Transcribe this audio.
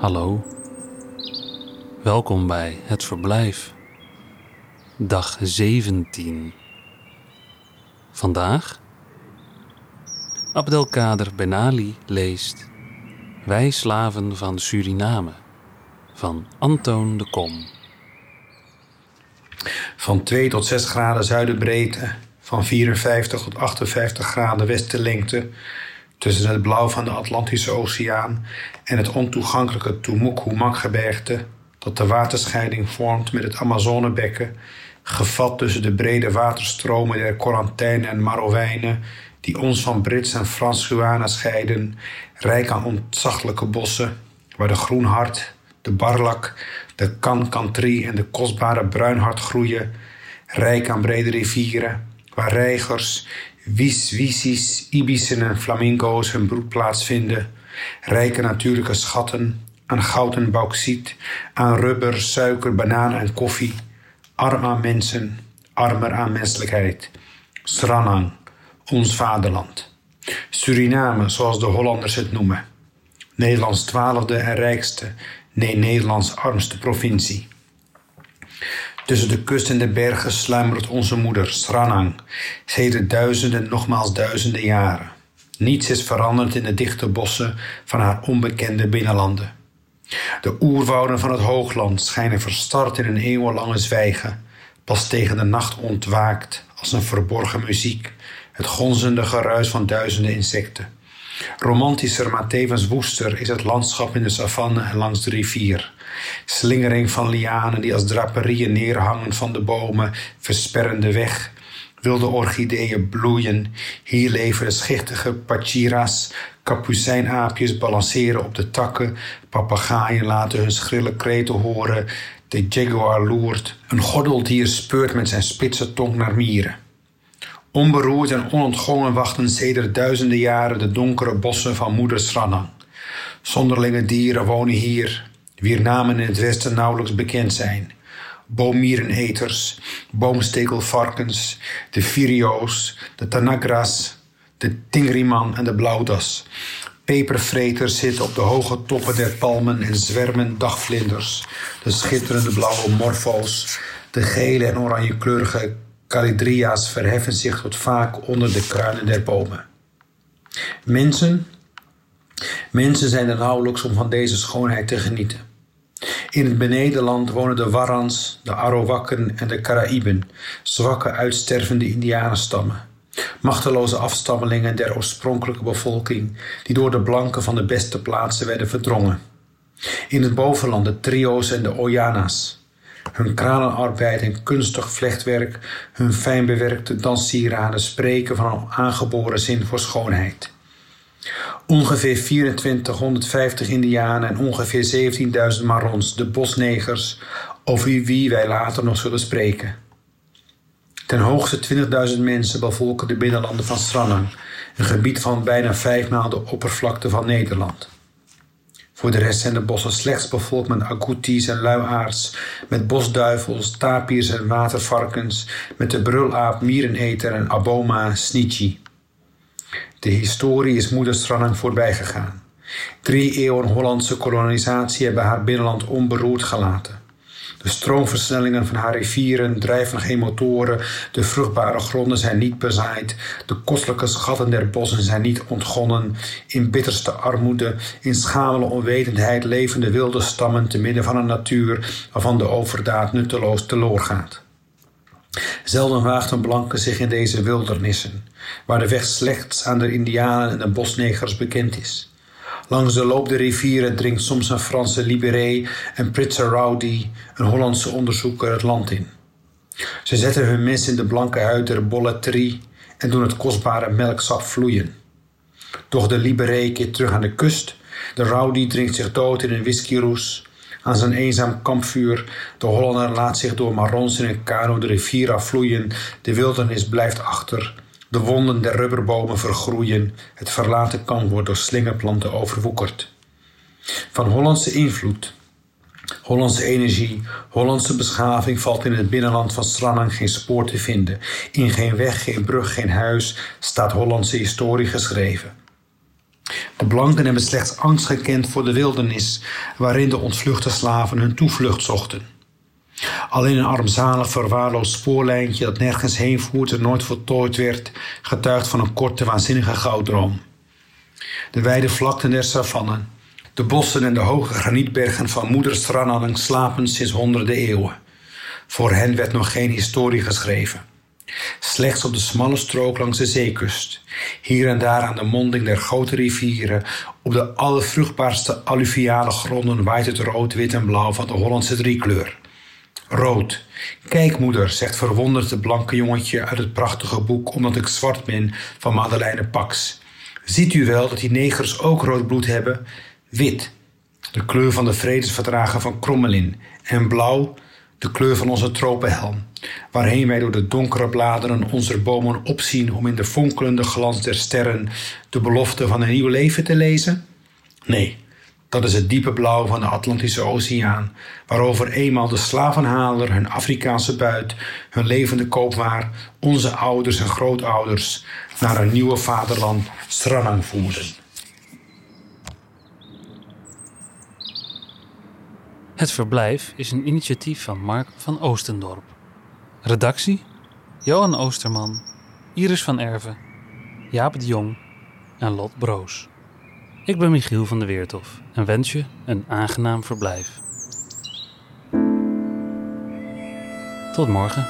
Hallo. Welkom bij Het Verblijf. Dag 17. Vandaag? Abdelkader Benali leest Wij slaven van Suriname van Antoon de Kom. Van 2 tot 6 graden zuidenbreedte, van 54 tot 58 graden westenlengte, tussen het blauw van de Atlantische Oceaan en het ontoegankelijke Tumuk-Humak-gebergte, dat de waterscheiding vormt met het Amazonebekken, gevat tussen de brede waterstromen der Corantijn en Marowijnen, die ons van Brits en Frans Guana scheiden, rijk aan ontzaglijke bossen, waar de groenhart, de barlak, de kankantrie en de kostbare bruinhart groeien, rijk aan brede rivieren, waar reigers, wiswisis, ibissen en flamingo's hun broedplaats vinden, rijke natuurlijke schatten aan goud en bauxiet, aan rubber, suiker, bananen en koffie, arm aan mensen, armer aan menselijkheid. Sranang, ons vaderland. Suriname, zoals de Hollanders het noemen. Nederlands twaalfde en rijkste, nee Nederlands armste provincie. Tussen de kust en de bergen sluimert onze moeder, Sranang, sedert duizenden, nogmaals duizenden jaren. Niets is veranderd in de dichte bossen van haar onbekende binnenlanden. De oerwouden van het hoogland schijnen verstard in een eeuwenlange zwijgen, pas tegen de nacht ontwaakt als een verborgen muziek, het gonzende geruis van duizenden insecten. Romantischer, maar tevens woester is het landschap in de savanne langs de rivier. Slingering van lianen die als draperieën neerhangen van de bomen, versperren de weg. Wilde orchideeën bloeien. Hier leven schichtige pachira's. Kapucijnaapjes balanceren op de takken. Papagaaien laten hun schrille kreten horen. De jaguar loert. Een gordeldier speurt met zijn spitse tong naar mieren. Onberoerd en onontgongen wachten sedert duizenden jaren de donkere bossen van moeder Sranang. Zonderlinge dieren wonen hier, wier namen in het westen nauwelijks bekend zijn. Boomiereneters, boomstekelvarkens, de virio's, de tanagras, de tingriman en de blauwdas. Pepervreters zitten op de hoge toppen der palmen en zwermen dagvlinders, de schitterende blauwe morfo's, de gele en oranje kleurige calidria's verheffen zich tot vaak onder de kruinen der bomen. Mensen, mensen zijn er nauwelijks om van deze schoonheid te genieten. In het benedenland wonen de Warrans, de Arowakken en de Caraïben, zwakke uitstervende indianenstammen. Machteloze afstammelingen der oorspronkelijke bevolking, die door de blanken van de beste plaatsen werden verdrongen. In het bovenland de trio's en de Oyana's, hun kranenarbeid en kunstig vlechtwerk, hun fijn bewerkte danssieraden spreken van een aangeboren zin voor schoonheid. Ongeveer 2450 Indianen en ongeveer 17.000 Marons, de bosnegers, over wie wij later nog zullen spreken. Ten hoogste 20.000 mensen bevolken de binnenlanden van Sranang, een gebied van bijna vijf maal de oppervlakte van Nederland. Voor de rest zijn de bossen slechts bevolkt met agoutis en luiaards, met bosduivels, tapirs en watervarkens, met de brulaap, miereneter en aboma snitchi. De historie is moeder Strannang voorbij gegaan. Drie eeuwen Hollandse kolonisatie hebben haar binnenland onberoerd gelaten. De stroomversnellingen van haar rivieren drijven geen motoren, de vruchtbare gronden zijn niet bezaaid, de kostelijke schatten der bossen zijn niet ontgonnen. In bitterste armoede, in schamele onwetendheid leven de wilde stammen te midden van een natuur waarvan de overdaad nutteloos teloor gaat. Zelden waagt een blanke zich in deze wildernissen, waar de weg slechts aan de indianen en de bosnegers bekend is. Langs de loop der rivieren dringt soms een Franse libéré en Pritzer Rowdy, een Hollandse onderzoeker, het land in. Ze zetten hun mes in de blanke huid der bolletrie en doen het kostbare melksap vloeien. Doch de libéré keert terug aan de kust, de Rowdy drinkt zich dood in een whiskyroes. Aan zijn eenzaam kampvuur, de Hollander laat zich door marons in een kano de rivier afvloeien, de wildernis blijft achter de wonden der rubberbomen vergroeien, het verlaten kamp wordt door slingerplanten overwoekerd. Van Hollandse invloed, Hollandse energie, Hollandse beschaving valt in het binnenland van Sranang geen spoor te vinden. In geen weg, geen brug, geen huis staat Hollandse historie geschreven. De blanken hebben slechts angst gekend voor de wildernis waarin de ontvluchte slaven hun toevlucht zochten. Alleen een armzalig verwaarloosd spoorlijntje dat nergens heen voert en nooit voltooid werd, getuigt van een korte waanzinnige gouddroom. De wijde vlakten der savannen, de bossen en de hoge granietbergen van moeder Stranang slapen sinds honderden eeuwen. Voor hen werd nog geen historie geschreven. Slechts op de smalle strook langs de zeekust, hier en daar aan de monding der grote rivieren, op de allervruchtbaarste alluviale gronden waait het rood, wit en blauw van de Hollandse driekleur. Rood. Kijk, moeder, zegt verwonderd het blanke jongetje uit het prachtige boek Omdat ik zwart ben van Madeleine Pax. Ziet u wel dat die negers ook rood bloed hebben? Wit, de kleur van de vredesverdragen van Krommelin. En blauw, de kleur van onze tropenhelm. Waarheen wij door de donkere bladeren onze bomen opzien om in de fonkelende glans der sterren de belofte van een nieuw leven te lezen? Nee, dat is het diepe blauw van de Atlantische Oceaan, waarover eenmaal de slavenhaler hun Afrikaanse buit, hun levende koopwaar, onze ouders en grootouders naar een nieuwe vaderland Stranang voerden. Het verblijf is een initiatief van Mark van Oostendorp. Redactie: Johan Oosterman, Iris van Erven, Jaap de Jong en Lot Broos. Ik ben Michiel van der Weertof en wens je een aangenaam verblijf. Tot morgen.